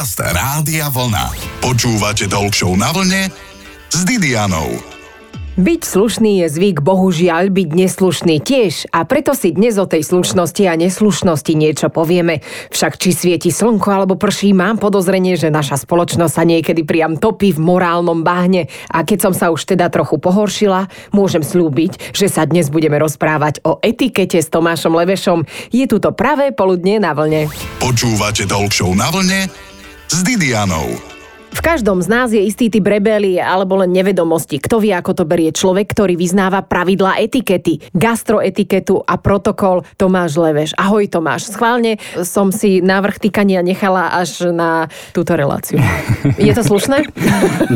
Podcast Rádia Vlna. Počúvate Talk na vlne s Didianou. Byť slušný je zvyk, bohužiaľ byť neslušný tiež a preto si dnes o tej slušnosti a neslušnosti niečo povieme. Však či svieti slnko alebo prší, mám podozrenie, že naša spoločnosť sa niekedy priam topí v morálnom bahne a keď som sa už teda trochu pohoršila, môžem slúbiť, že sa dnes budeme rozprávať o etikete s Tomášom Levešom. Je tu to pravé poludne na vlne. Počúvate Talk na vlne s Didianou. V každom z nás je istý typ rebelie alebo len nevedomosti. Kto vie, ako to berie človek, ktorý vyznáva pravidla etikety, gastroetiketu a protokol Tomáš Leveš. Ahoj Tomáš, schválne som si návrh týkania nechala až na túto reláciu. Je to slušné?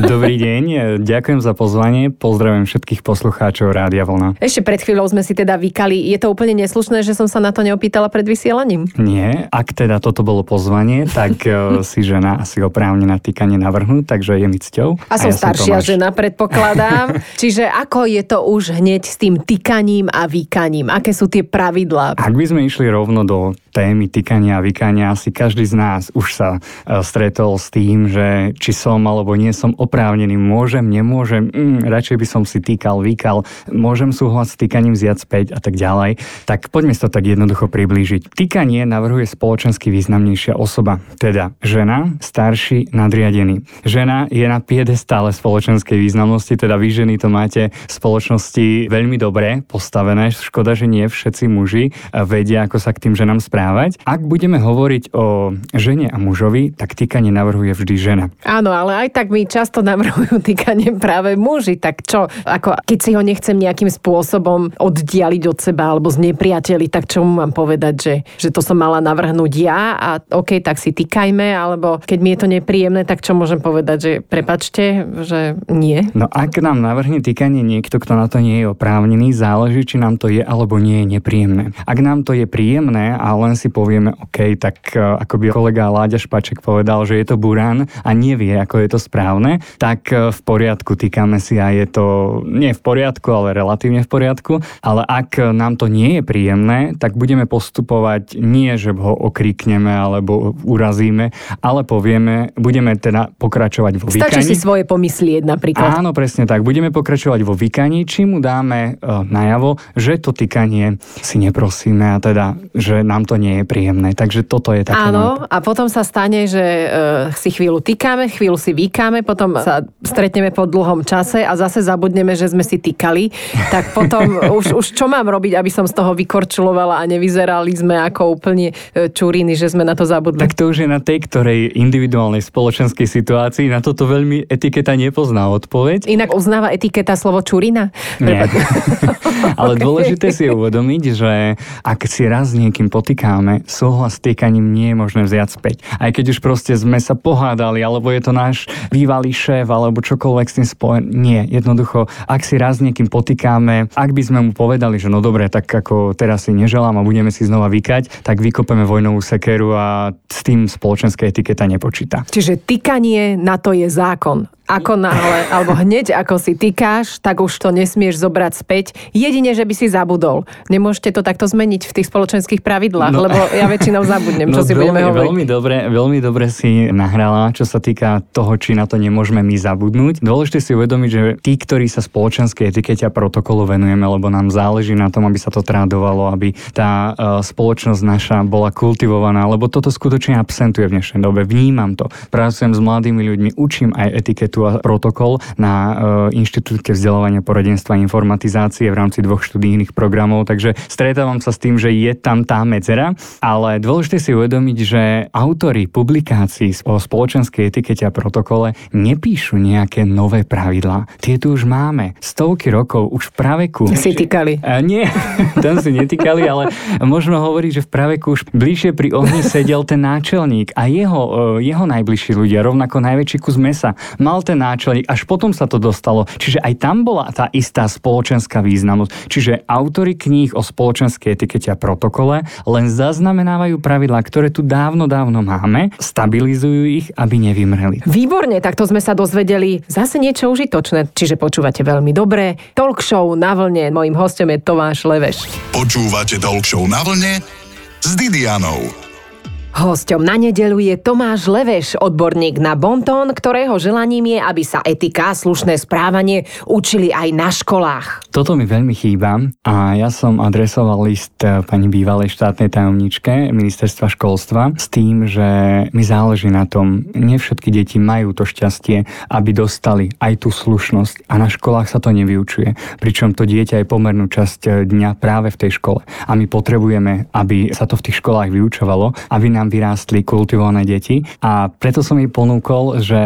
Dobrý deň, ďakujem za pozvanie, pozdravujem všetkých poslucháčov Rádia Vlna. Ešte pred chvíľou sme si teda vykali, je to úplne neslušné, že som sa na to neopýtala pred vysielaním? Nie, ak teda toto bolo pozvanie, tak eh, si žena asi oprávne na týkanie navrhnúť, takže je mi cťou. A som a ja staršia som žena, predpokladám. Čiže ako je to už hneď s tým tykaním a vykaním? Aké sú tie pravidlá? Ak by sme išli rovno do témy tykania a vykania, asi každý z nás už sa e, stretol s tým, že či som alebo nie som oprávnený, môžem, nemôžem, mm, radšej by som si týkal, vykal, môžem súhlas s týkaním zjať späť a tak ďalej. Tak poďme sa to tak jednoducho priblížiť. Týkanie navrhuje spoločensky významnejšia osoba, teda žena, starší, nadriadený ženy. Žena je na piedestále spoločenskej významnosti, teda vy ženy to máte v spoločnosti veľmi dobre postavené. Škoda, že nie všetci muži vedia, ako sa k tým ženám správať. Ak budeme hovoriť o žene a mužovi, tak týkanie navrhuje vždy žena. Áno, ale aj tak mi často navrhujú týkanie práve muži. Tak čo, ako keď si ho nechcem nejakým spôsobom oddialiť od seba alebo z nepriateli, tak čo mu mám povedať, že, že to som mala navrhnúť ja a OK, tak si týkajme, alebo keď mi je to nepríjemné, tak čo povedať, že prepačte, že nie? No ak nám navrhne týkanie niekto, kto na to nie je oprávnený, záleží, či nám to je alebo nie je nepríjemné. Ak nám to je príjemné a len si povieme, OK, tak e, ako by kolega Láďa Špaček povedal, že je to burán a nevie, ako je to správne, tak e, v poriadku týkame si a je to nie v poriadku, ale relatívne v poriadku. Ale ak nám to nie je príjemné, tak budeme postupovať nie, že ho okrikneme alebo urazíme, ale povieme, budeme teda pokračovať vo vykaní. Stačí si svoje pomyslieť napríklad. Áno, presne tak. Budeme pokračovať vo vykaní, či mu dáme uh, najavo, že to týkanie si neprosíme a teda, že nám to nie je príjemné. Takže toto je také. Áno, a potom sa stane, že uh, si chvíľu týkame, chvíľu si vykáme, potom sa stretneme po dlhom čase a zase zabudneme, že sme si týkali. Tak potom už, už čo mám robiť, aby som z toho vykorčulovala a nevyzerali sme ako úplne e, čuriny, že sme na to zabudli. Tak to už je na tej, ktorej individuálnej spoločenskej situácii. Na toto veľmi etiketa nepozná odpoveď. Inak uznáva etiketa slovo čurina? Nie. Ale okay. dôležité si uvedomiť, že ak si raz s niekým potýkáme, súhlas s týkaním nie je možné vziať späť. Aj keď už proste sme sa pohádali, alebo je to náš bývalý šéf, alebo čokoľvek s tým spojen. Nie, jednoducho, ak si raz s niekým potýkáme, ak by sme mu povedali, že no dobre, tak ako teraz si neželám a budeme si znova vykať, tak vykopeme vojnovú sekeru a s tým spoločenská etiketa nepočíta. Čiže tykanie na to je zákon ako náhle, alebo hneď ako si tykáš, tak už to nesmieš zobrať späť. Jedine, že by si zabudol. Nemôžete to takto zmeniť v tých spoločenských pravidlách, no, lebo ja väčšinou zabudnem, čo no, si veľmi, budeme hovoriť. Veľmi dobre, veľmi dobre si nahrala, čo sa týka toho, či na to nemôžeme my zabudnúť. Dôležité si uvedomiť, že tí, ktorí sa spoločenskej etikete a protokolu venujeme, lebo nám záleží na tom, aby sa to trádovalo, aby tá uh, spoločnosť naša bola kultivovaná, lebo toto skutočne absentuje v dnešnej dobe. Vnímam to. Pracujem s mladými ľuďmi, učím aj etiketu osvetu a protokol na e, Inštitúte vzdelávania poradenstva a informatizácie v rámci dvoch študijných programov, takže stretávam sa s tým, že je tam tá medzera, ale dôležité si uvedomiť, že autory publikácií o spoločenskej etikete a protokole nepíšu nejaké nové pravidlá. Tie tu už máme. Stovky rokov, už v praveku. Si týkali. A nie, tam si netýkali, ale možno hovoriť, že v praveku už bližšie pri ohni sedel ten náčelník a jeho, e, jeho najbližší ľudia, rovnako najväčší kus mesa. Mal ten náčelník, až potom sa to dostalo. Čiže aj tam bola tá istá spoločenská významnosť. Čiže autory kníh o spoločenskej etikete a protokole len zaznamenávajú pravidlá, ktoré tu dávno, dávno máme, stabilizujú ich, aby nevymreli. Výborne, takto sme sa dozvedeli zase niečo užitočné, čiže počúvate veľmi dobre. Talk show na vlne, mojím hostom je Tomáš Leveš. Počúvate Talk show na vlne s Didianou. Hosťom na nedelu je Tomáš Leveš, odborník na bontón, ktorého želaním je, aby sa etika a slušné správanie učili aj na školách. Toto mi veľmi chýba a ja som adresoval list eh, pani bývalej štátnej tajomničke ministerstva školstva s tým, že mi záleží na tom, nie všetky deti majú to šťastie, aby dostali aj tú slušnosť a na školách sa to nevyučuje. Pričom to dieťa je pomernú časť eh, dňa práve v tej škole. A my potrebujeme, aby sa to v tých školách vyučovalo, aby nám nám vyrástli kultivované deti a preto som jej ponúkol, že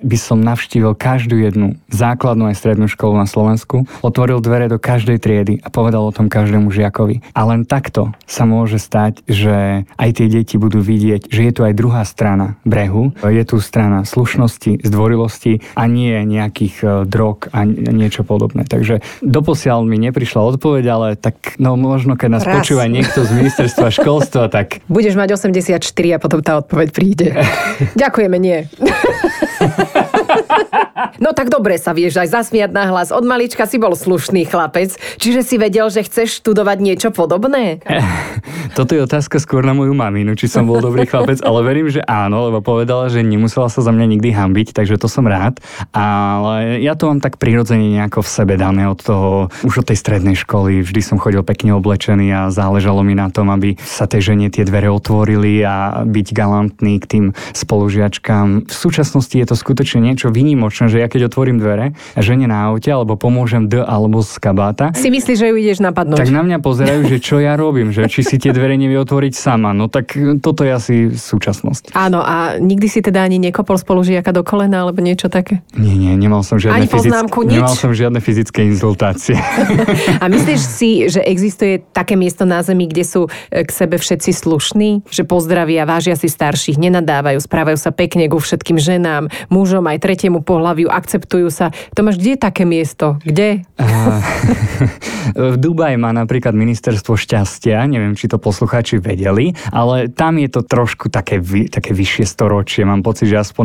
by som navštívil každú jednu základnú aj strednú školu na Slovensku, otvoril dvere do každej triedy a povedal o tom každému žiakovi. A len takto sa môže stať, že aj tie deti budú vidieť, že je tu aj druhá strana brehu, je tu strana slušnosti, zdvorilosti a nie nejakých e, drog a niečo podobné. Takže doposiaľ mi neprišla odpoveď, ale tak no možno keď nás Raz. počúva niekto z ministerstva školstva, tak... Budeš mať 80 54 a potom tá odpoveď príde. Ďakujeme, nie. No tak dobre sa vieš aj zasmiať na hlas. Od malička si bol slušný chlapec, čiže si vedel, že chceš študovať niečo podobné? Toto je otázka skôr na moju maminu, či som bol dobrý chlapec, ale verím, že áno, lebo povedala, že nemusela sa za mňa nikdy hambiť, takže to som rád. Ale ja to mám tak prirodzene nejako v sebe dané od toho, už od tej strednej školy. Vždy som chodil pekne oblečený a záležalo mi na tom, aby sa tej žene tie dvere otvorili a byť galantný k tým spolužiačkám. V súčasnosti je to skutočne niečo výnimočné, že ja keď otvorím dvere žene na aute alebo pomôžem D alebo z kabáta. Si myslíš, že ju ideš napadnúť? Tak na mňa pozerajú, že čo ja robím, že či si tie dvere nevie otvoriť sama. No tak toto je asi súčasnosť. Áno, a nikdy si teda ani nekopol spolužiaka do kolena alebo niečo také? Nie, nie, nemal som žiadne, ani poznámku, fyzické, nemal som žiadne fyzické inzultácie. a myslíš si, že existuje také miesto na zemi, kde sú e, k sebe všetci slušní? Že pozdravia, vážia si starších, nenadávajú, správajú sa pekne ku všetkým ženám, mužom aj tretiemu pohľaviu, akceptujú sa. Tomáš, kde je také miesto? Kde? v Dubaji má napríklad ministerstvo šťastia, neviem, či to poslucháči vedeli, ale tam je to trošku také, vy, také vyššie storočie, mám pocit, že aspoň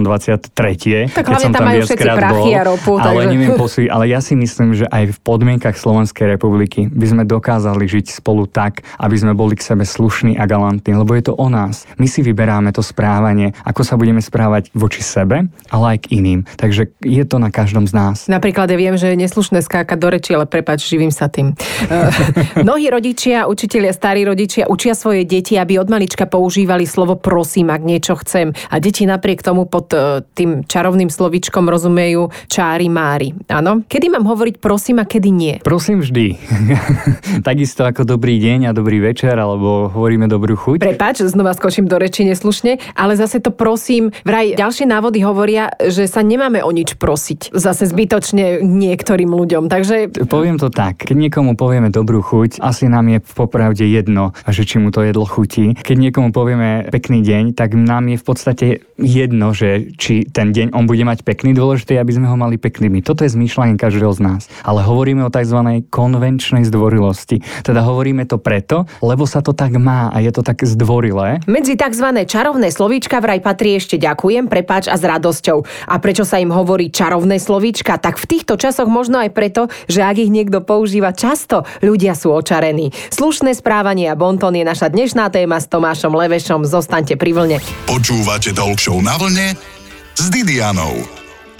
23. Tak hlavne tam, tam majú všetci prachy a ropu. Ale, takže... neviem, posúť, ale ja si myslím, že aj v podmienkach Slovenskej republiky by sme dokázali žiť spolu tak, aby sme boli k sebe slušní a galantní, lebo je to o nás. My si vyberáme to správanie, ako sa budeme správať voči sebe, ale aj k iným. Takže je to na každom z nás. Napríklad ja viem, že je neslušné skákať do reči, ale prepač, živím sa tým. Mnohí rodičia, učitelia, starí rodičia učia svoje deti, aby od malička používali slovo prosím, ak niečo chcem. A deti napriek tomu pod eh, tým čarovným slovičkom rozumejú čári mári. Áno? Kedy mám hovoriť prosím a kedy nie? Prosím vždy. Takisto ako dobrý deň a dobrý večer, alebo hovoríme dobrú chuť. Prepač, znova skočím do reči neslušne, ale zase to prosím, vraj ďalšie návody hovoria, že sa nemáme o nič prosiť. Zase zbytočne niektorým ľuďom. Takže... Poviem to tak. Keď niekomu povieme dobrú chuť, asi nám je popravde jedno, že či mu to jedlo chutí. Keď niekomu povieme pekný deň, tak nám je v podstate jedno, že či ten deň on bude mať pekný, dôležité aby sme ho mali peknými. Toto je zmýšľanie každého z nás. Ale hovoríme o tzv. konvenčnej zdvorilosti. Teda hovoríme to preto, lebo sa to tak má a je to tak zdvorilé. Medzi tzv. čarovné slovíčka vraj patrí ešte ďakujem, prepáč a s radosťou. A prečo sa im hovorí čarovné slovíčka? Tak v týchto časoch možno aj preto, že ak ich niekto používa často, ľudia sú očarení. Slušné správanie a bonton je naša dnešná téma s Tomášom Levešom. Zostaňte pri vlne. Počúvate Talk na vlne s Didianou.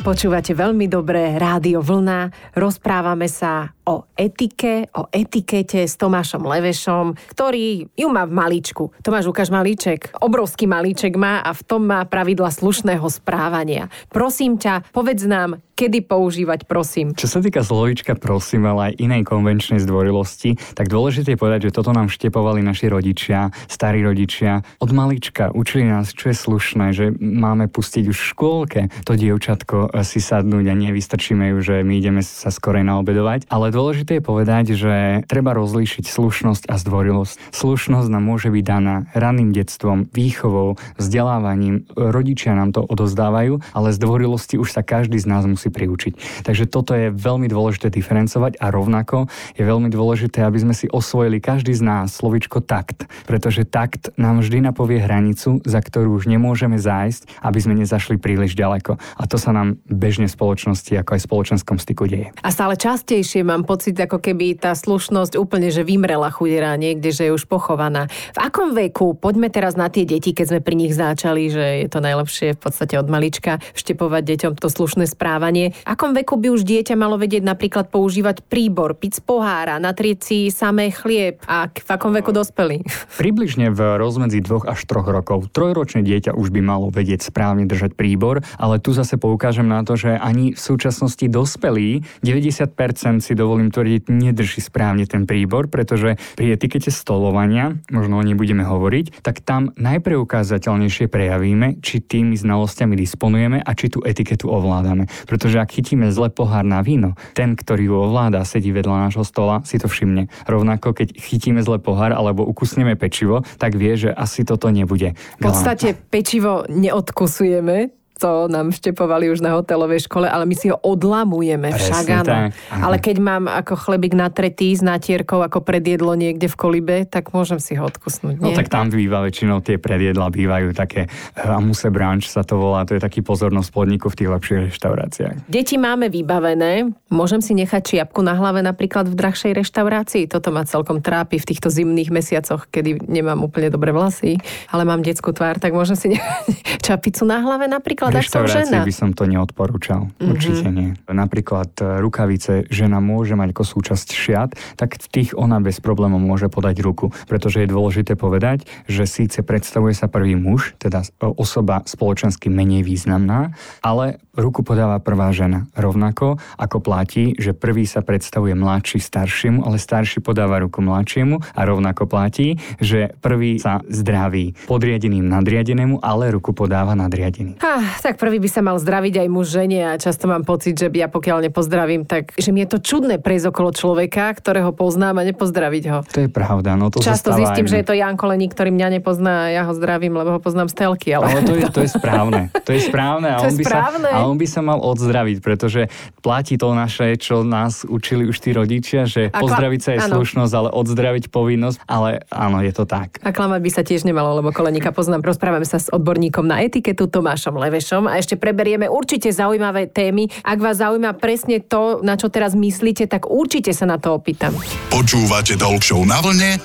Počúvate veľmi dobré Rádio Vlna. Rozprávame sa o etike, o etikete s Tomášom Levešom, ktorý ju má v maličku. Tomáš, ukáž malíček. Obrovský malíček má a v tom má pravidla slušného správania. Prosím ťa, povedz nám, kedy používať prosím. Čo sa týka slovička prosím, ale aj inej konvenčnej zdvorilosti, tak dôležité je povedať, že toto nám štepovali naši rodičia, starí rodičia. Od malička učili nás, čo je slušné, že máme pustiť už v škôlke to dievčatko si sadnúť a nevystrčíme ju, že my ideme sa skorej naobedovať. Ale dôležité je povedať, že treba rozlíšiť slušnosť a zdvorilosť. Slušnosť nám môže byť daná raným detstvom, výchovou, vzdelávaním. Rodičia nám to odozdávajú, ale zdvorilosti už sa každý z nás musí priučiť. Takže toto je veľmi dôležité diferencovať a rovnako je veľmi dôležité, aby sme si osvojili každý z nás slovičko takt, pretože takt nám vždy napovie hranicu, za ktorú už nemôžeme zájsť, aby sme nezašli príliš ďaleko. A to sa nám bežne v spoločnosti ako aj v spoločenskom styku deje. A stále častejšie mám pocit, ako keby tá slušnosť úplne, že vymrela chudera niekde, že je už pochovaná. V akom veku, poďme teraz na tie deti, keď sme pri nich začali, že je to najlepšie v podstate od malička vštepovať deťom to slušné správanie. V akom veku by už dieťa malo vedieť napríklad používať príbor, piť z pohára, natrieť si samé chlieb a v akom veku dospelí? Približne v rozmedzi dvoch až troch rokov. Trojročné dieťa už by malo vedieť správne držať príbor, ale tu zase poukážem na to, že ani v súčasnosti dospelí 90% si dovolím tvrdiť nedrží správne ten príbor, pretože pri etikete stolovania, možno o nej budeme hovoriť, tak tam najpreukázateľnejšie prejavíme, či tými znalosťami disponujeme a či tú etiketu ovládame. Pretože ak chytíme zle pohár na víno, ten, ktorý ju ovláda, sedí vedľa nášho stola, si to všimne. Rovnako, keď chytíme zle pohár alebo ukusneme pečivo, tak vie, že asi toto nebude. V podstate pečivo neodkusujeme, to nám štepovali už na hotelovej škole, ale my si ho odlamujeme však áno. Tak, Ale keď mám ako chlebík natretý s natierkou ako predjedlo niekde v kolibe, tak môžem si ho odkusnúť. No nie? No tak tam býva väčšinou tie predjedla bývajú také eh, amuse brunch sa to volá, to je taký pozornosť podniku v tých lepších reštauráciách. Deti máme vybavené, môžem si nechať čiapku na hlave napríklad v drahšej reštaurácii. Toto ma celkom trápi v týchto zimných mesiacoch, kedy nemám úplne dobré vlasy, ale mám detskú tvár, tak môžem si nechať čapicu na hlave napríklad reštaurácii by som to neodporúčal. Mm-hmm. Určite nie. Napríklad e, rukavice žena môže mať ako súčasť šiat, tak v tých ona bez problémov môže podať ruku. Pretože je dôležité povedať, že síce predstavuje sa prvý muž, teda osoba spoločensky menej významná, ale ruku podáva prvá žena. Rovnako ako platí, že prvý sa predstavuje mladší staršiemu, ale starší podáva ruku mladšiemu a rovnako platí, že prvý sa zdraví podriadeným nadriadenému, ale ruku podáva nadriadený. Ah, tak prvý by sa mal zdraviť aj muž žene a často mám pocit, že ja pokiaľ nepozdravím, tak že mi je to čudné prejsť okolo človeka, ktorého poznám a nepozdraviť ho. To je pravda. No to často zistím, že je to Jan Kolení, ktorý mňa nepozná a ja ho zdravím, lebo ho poznám z telky. Ale, ale to, je, to je správne. To je správne. A, to on je by správne. Sa, a on by sa mal odzdraviť, pretože platí to naše, čo nás učili už tí rodičia, že a pozdraviť sa je áno. slušnosť, ale odzdraviť povinnosť. Ale áno, je to tak. A klamať by sa tiež nemalo, lebo Koleníka poznám. Rozprávame sa s odborníkom na etiketu Tomášom Levešom a ešte preberieme určite zaujímavé témy. Ak vás zaujíma presne to, na čo teraz myslíte, tak určite sa na to opýtam. Počúvate Talk na vlne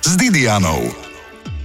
s Didianou.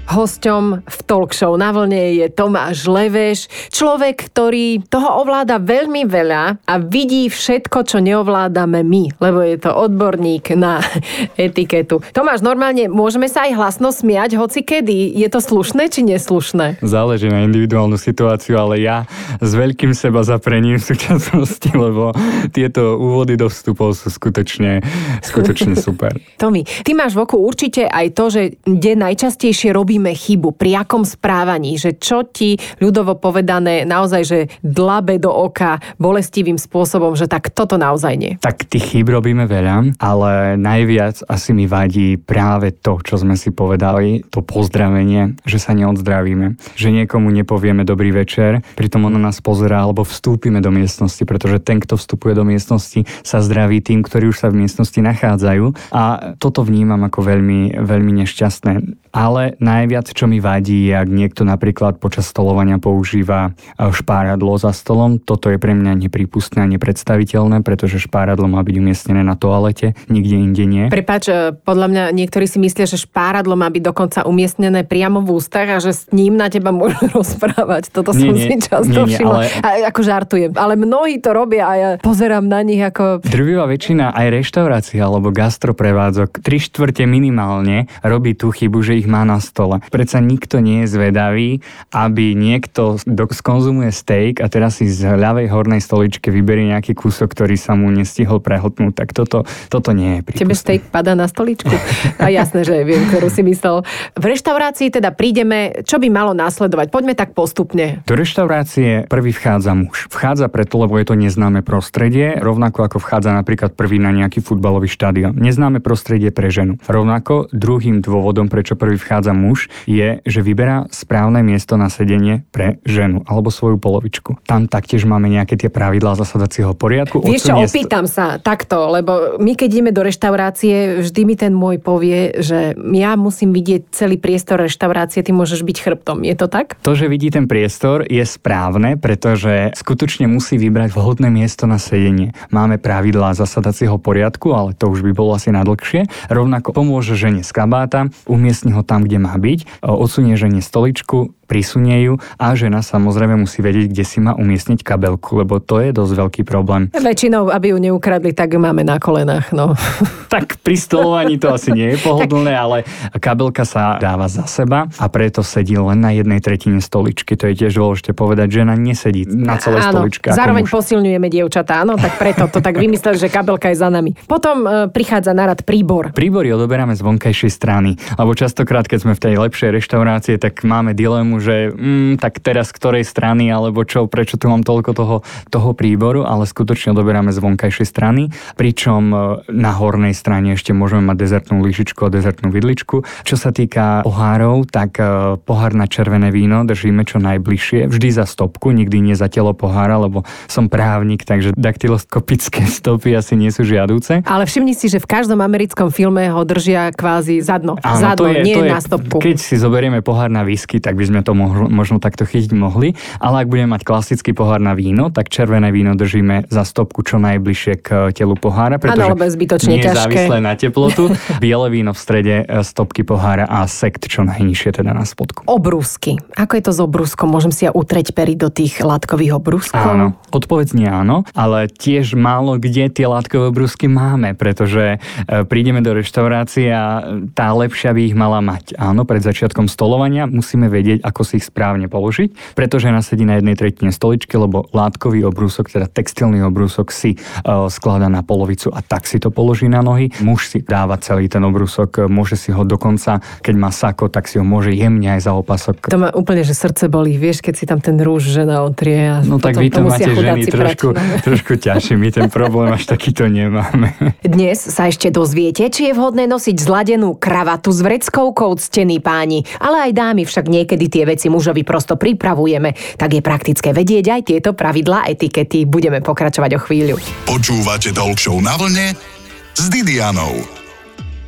Hosťom v talk show na vlne je Tomáš Leveš, človek, ktorý toho ovláda veľmi veľa a vidí všetko, čo neovládame my, lebo je to odborník na etiketu. Tomáš, normálne môžeme sa aj hlasno smiať, hoci kedy. Je to slušné či neslušné? Záleží na individuálnu situáciu, ale ja s veľkým seba zaprením v súčasnosti, lebo tieto úvody do vstupov sú skutočne, skutočne super. Tomi, ty máš v oku určite aj to, že kde najčastejšie robí robíme chybu, pri akom správaní, že čo ti ľudovo povedané naozaj, že dlabe do oka bolestivým spôsobom, že tak toto naozaj nie. Tak tých chyb robíme veľa, ale najviac asi mi vadí práve to, čo sme si povedali, to pozdravenie, že sa neodzdravíme, že niekomu nepovieme dobrý večer, pritom on na nás pozerá alebo vstúpime do miestnosti, pretože ten, kto vstupuje do miestnosti, sa zdraví tým, ktorí už sa v miestnosti nachádzajú a toto vnímam ako veľmi, veľmi nešťastné. Ale najviac, čo mi vadí, ak niekto napríklad počas stolovania používa e, špáradlo za stolom. Toto je pre mňa nepripustné a nepredstaviteľné, pretože špáradlo má byť umiestnené na toalete, nikde inde nie. Prepač, e, podľa mňa niektorí si myslia, že špáradlo má byť dokonca umiestnené priamo v ústach a že s ním na teba môžu rozprávať. Toto nie, som nie, si často nie, nie, všimla. Ale... A, ako žartujem. Ale mnohí to robia a ja pozerám na nich ako... Drvivá väčšina aj reštaurácií alebo gastroprevádzok, tri štvrte minimálne robí tú chybu, že ich má na stole. Predsa nikto nie je zvedavý, aby niekto skonzumuje steak a teraz si z ľavej hornej stoličke vyberie nejaký kúsok, ktorý sa mu nestihol prehltnúť. Tak toto, toto nie je prípustné. Tebe steak padá na stoličku? A jasné, že viem, ktorú si myslel. V reštaurácii teda prídeme, čo by malo následovať? Poďme tak postupne. Do reštaurácie prvý vchádza muž. Vchádza preto, lebo je to neznáme prostredie, rovnako ako vchádza napríklad prvý na nejaký futbalový štadión. Neznáme prostredie pre ženu. Rovnako druhým dôvodom, prečo prvý vchádza muž, muž, je, že vyberá správne miesto na sedenie pre ženu alebo svoju polovičku. Tam taktiež máme nejaké tie pravidlá zasadacieho poriadku. Vieš čo, opýtam sa takto, lebo my keď ideme do reštaurácie, vždy mi ten môj povie, že ja musím vidieť celý priestor reštaurácie, ty môžeš byť chrbtom. Je to tak? To, že vidí ten priestor, je správne, pretože skutočne musí vybrať vhodné miesto na sedenie. Máme pravidlá zasadacieho poriadku, ale to už by bolo asi nadlhšie. Rovnako pomôže žene z kabáta, umiestni ho tam, kde má byť, odsunie žene stoličku, prisunie ju a žena samozrejme musí vedieť, kde si má umiestniť kabelku, lebo to je dosť veľký problém. Väčšinou, aby ju neukradli, tak ju máme na kolenách. No. tak pri stolovaní to asi nie je pohodlné, ale kabelka sa dáva za seba a preto sedí len na jednej tretine stoličky. To je tiež dôležité povedať, žena nesedí na celej áno, stoličke. Zároveň posilňujeme dievčatá, áno, tak preto to tak vymysleli, že kabelka je za nami. Potom e, prichádza na rad príbor. Príbory odoberáme z vonkajšej strany, lebo častokrát, keď sme v tej lepšej reštaurácie, tak máme dilemu, že mm, tak teraz ktorej strany alebo čo, prečo tu mám toľko toho, toho príboru, ale skutočne odoberáme z vonkajšej strany, pričom e, na hornej strane ešte môžeme mať dezertnú lyžičku a dezertnú vidličku. Čo sa týka pohárov, tak e, pohár na červené víno držíme čo najbližšie, vždy za stopku, nikdy nie za telo pohára, lebo som právnik, takže daktyloskopické stopy asi nie sú žiadúce. Ale všimni si, že v každom americkom filme ho držia kvázi zadno. Áno, zadno, to je, nie to je, na stopku. Keď si zoberieme pohár na whisky, tak by sme to mohli, možno takto chytiť mohli, ale ak budeme mať klasický pohár na víno, tak červené víno držíme za stopku čo najbližšie k telu pohára, pretože ano, zbytočne nie je závislé na teplotu. Biele víno v strede e, stopky pohára a sekt čo najnižšie teda na spodku. Obrúsky. Ako je to s obrúskom? Môžem si ja utreť pery do tých látkových obrúskov? Áno, odpovedz nie áno, ale tiež málo kde tie látkové obrúsky máme, pretože e, prídeme do reštaurácie a tá lepšia by ich mala mať. Áno, pred začiatkom stolovania musíme vedieť, ako si ich správne položiť, pretože nás sedí na jednej tretine stoličky, lebo látkový obrúsok, teda textilný obrúsok si uh, skladá na polovicu a tak si to položí na nohy. Muž si dáva celý ten obrúsok, môže si ho dokonca, keď má sako, tak si ho môže jemne aj za opasok. To má úplne, že srdce bolí, vieš, keď si tam ten rúž žena otrie. A no tak vy to máte ženy trošku, trošku ťažšie, my ten problém až takýto nemáme. Dnes sa ešte dozviete, či je vhodné nosiť zladenú kravatu s vreckovkou, ctení páni, ale aj dámy však niekedy tie veci muž mužovi prosto pripravujeme, tak je praktické vedieť aj tieto pravidlá etikety. Budeme pokračovať o chvíľu. Počúvate Talk na vlne s Didianou.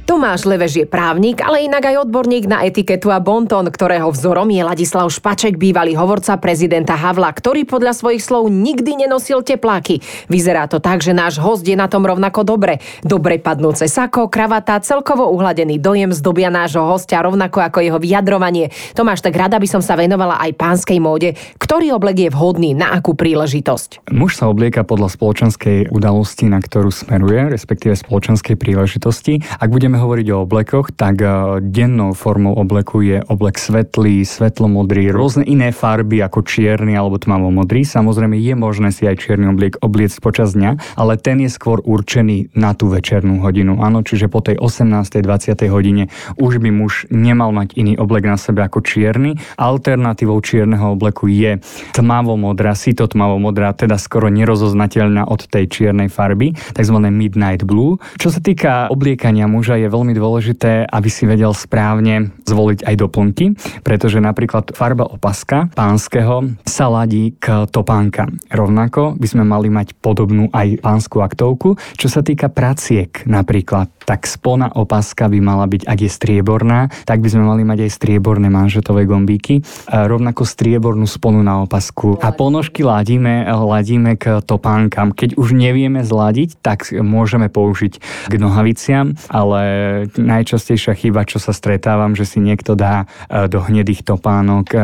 Tomáš Levež je právnik, ale inak aj odborník na etiketu a bonton, ktorého vzorom je Ladislav Špaček, bývalý hovorca prezidenta Havla, ktorý podľa svojich slov nikdy nenosil tepláky. Vyzerá to tak, že náš host je na tom rovnako dobre. Dobre padnúce sako, kravata, celkovo uhladený dojem zdobia nášho hostia, rovnako ako jeho vyjadrovanie. Tomáš, tak rada by som sa venovala aj pánskej móde. Ktorý oblek je vhodný na akú príležitosť? Muž sa oblieka podľa spoločenskej udalosti, na ktorú smeruje, respektíve spoločenskej príležitosti. Ak budeme hovoriť o oblekoch, tak e, dennou formou obleku je oblek svetlý, svetlomodrý, rôzne iné farby ako čierny alebo tmavomodrý. Samozrejme je možné si aj čierny obliek obliec počas dňa, ale ten je skôr určený na tú večernú hodinu. Áno, čiže po tej 18. 20. hodine už by muž nemal mať iný oblek na sebe ako čierny. Alternatívou čierneho obleku je tmavomodrá, sito tmavomodrá, teda skoro nerozoznateľná od tej čiernej farby, tzv. midnight blue. Čo sa týka obliekania muža, je veľmi dôležité, aby si vedel správne zvoliť aj doplnky, pretože napríklad farba opaska pánskeho sa ladí k topánka. Rovnako by sme mali mať podobnú aj pánsku aktovku. Čo sa týka praciek napríklad, tak spona opaska by mala byť, ak je strieborná, tak by sme mali mať aj strieborné manžetové gombíky, rovnako striebornú sponu na opasku. A ponožky ladíme, ladíme k topánkam. Keď už nevieme zladiť, tak môžeme použiť k nohaviciam, ale najčastejšia chyba, čo sa stretávam, že si niekto dá e, do hnedých topánok e,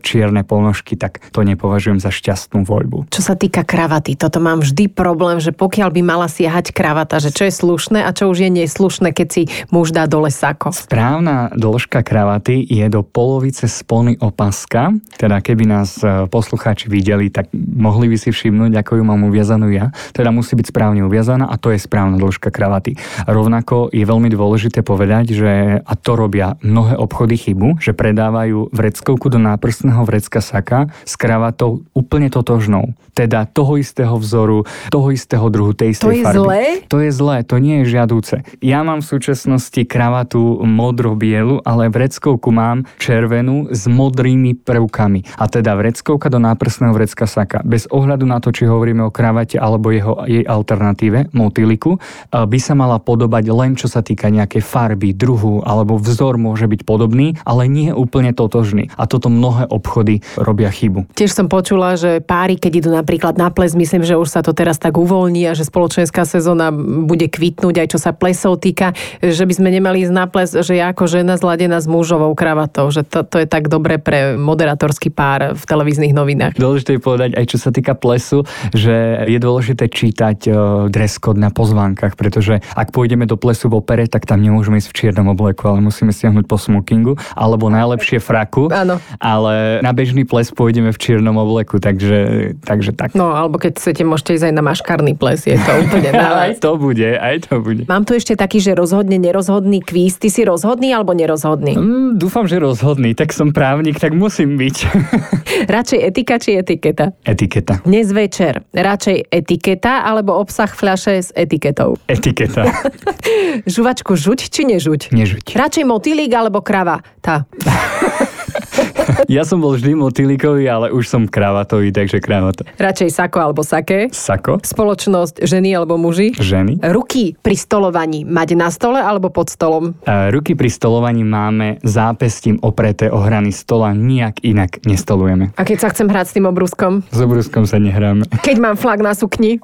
čierne ponožky, tak to nepovažujem za šťastnú voľbu. Čo sa týka kravaty, toto mám vždy problém, že pokiaľ by mala siahať kravata, že čo je slušné a čo už je neslušné, keď si muž dá dole sako. Správna dĺžka kravaty je do polovice spony opaska, teda keby nás e, poslucháči videli, tak mohli by si všimnúť, ako ju mám uviazanú ja. Teda musí byť správne uviazaná a to je správna dĺžka kravaty. Rovnako je veľmi dôležité povedať, že a to robia mnohé obchody chybu, že predávajú vreckovku do náprstného vrecka saka s kravatou úplne totožnou. Teda toho istého vzoru, toho istého druhu, tej istej To je farby. zlé? To je zlé, to nie je žiadúce. Ja mám v súčasnosti kravatu modro-bielu, ale vreckovku mám červenú s modrými prvkami. A teda vreckovka do náprstného vrecka saka. Bez ohľadu na to, či hovoríme o kravate alebo jeho, jej alternatíve, motýliku, eh, by sa mala podobať len čo sa týka nejakej farby, druhu alebo vzor môže byť podobný, ale nie úplne totožný. A toto mnohé obchody robia chybu. Tiež som počula, že páry, keď idú napríklad na ples, myslím, že už sa to teraz tak uvoľní a že spoločenská sezóna bude kvitnúť aj čo sa plesov týka, že by sme nemali ísť na ples, že ja ako žena zladená s mužovou kravatou, že to, to je tak dobre pre moderátorský pár v televíznych novinách. Dôležité je povedať aj čo sa týka plesu, že je dôležité čítať eh, dress code na pozvánkach, pretože ak pôjdeme do plesu v opere, tak tam nemôžeme ísť v čiernom obleku, ale musíme stiahnuť po smokingu, alebo najlepšie fraku, Áno. ale na bežný ples pôjdeme v čiernom obleku, takže, takže tak. No, alebo keď chcete, môžete ísť aj na maškarný ples, je to úplne aj to bude, aj to bude. Mám tu ešte taký, že rozhodne nerozhodný kvíz. Ty si rozhodný alebo nerozhodný? Mm, dúfam, že rozhodný, tak som právnik, tak musím byť. Radšej etika či etiketa? Etiketa. Dnes večer radšej etiketa alebo obsah fľaše s etiketou? Etiketa. Žuvačku žuť či nežuť? Nežuť. Radšej motýlik alebo krava? Tá. Ja som bol vždy motýlikový, ale už som kravatový, takže kravata. Radšej sako alebo sake? Sako? Spoločnosť ženy alebo muži? Ženy? Ruky pri stolovaní mať na stole alebo pod stolom? A Ruky pri stolovaní máme zápestím opreté o hrany stola, nijak inak nestolujeme. A keď sa chcem hrať s tým obruskom? S obruskom sa nehráme. Keď mám flak na sukni?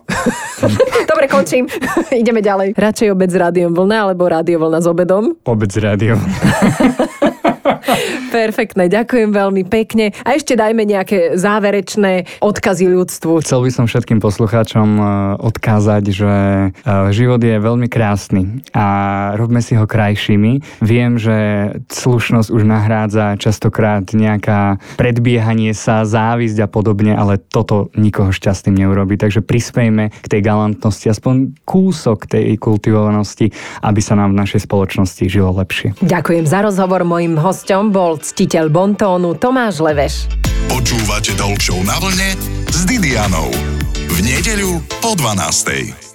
Dobre, končím. Ideme ďalej. Radšej obed s rádiom vlna alebo rádio vlna s obedom? Obec rádio. Perfektné, ďakujem veľmi pekne. A ešte dajme nejaké záverečné odkazy ľudstvu. Chcel by som všetkým poslucháčom e, odkázať, že e, život je veľmi krásny a robme si ho krajšími. Viem, že slušnosť už nahrádza častokrát nejaká predbiehanie sa, závisť a podobne, ale toto nikoho šťastným neurobi. Takže prispejme k tej galantnosti, aspoň kúsok tej kultivovanosti, aby sa nám v našej spoločnosti žilo lepšie. Ďakujem za rozhovor. Mojím hostom bol ctiteľ Bontónu Tomáš Leveš. Počúvate Show na vlne s Didianou. V nedeľu po 12.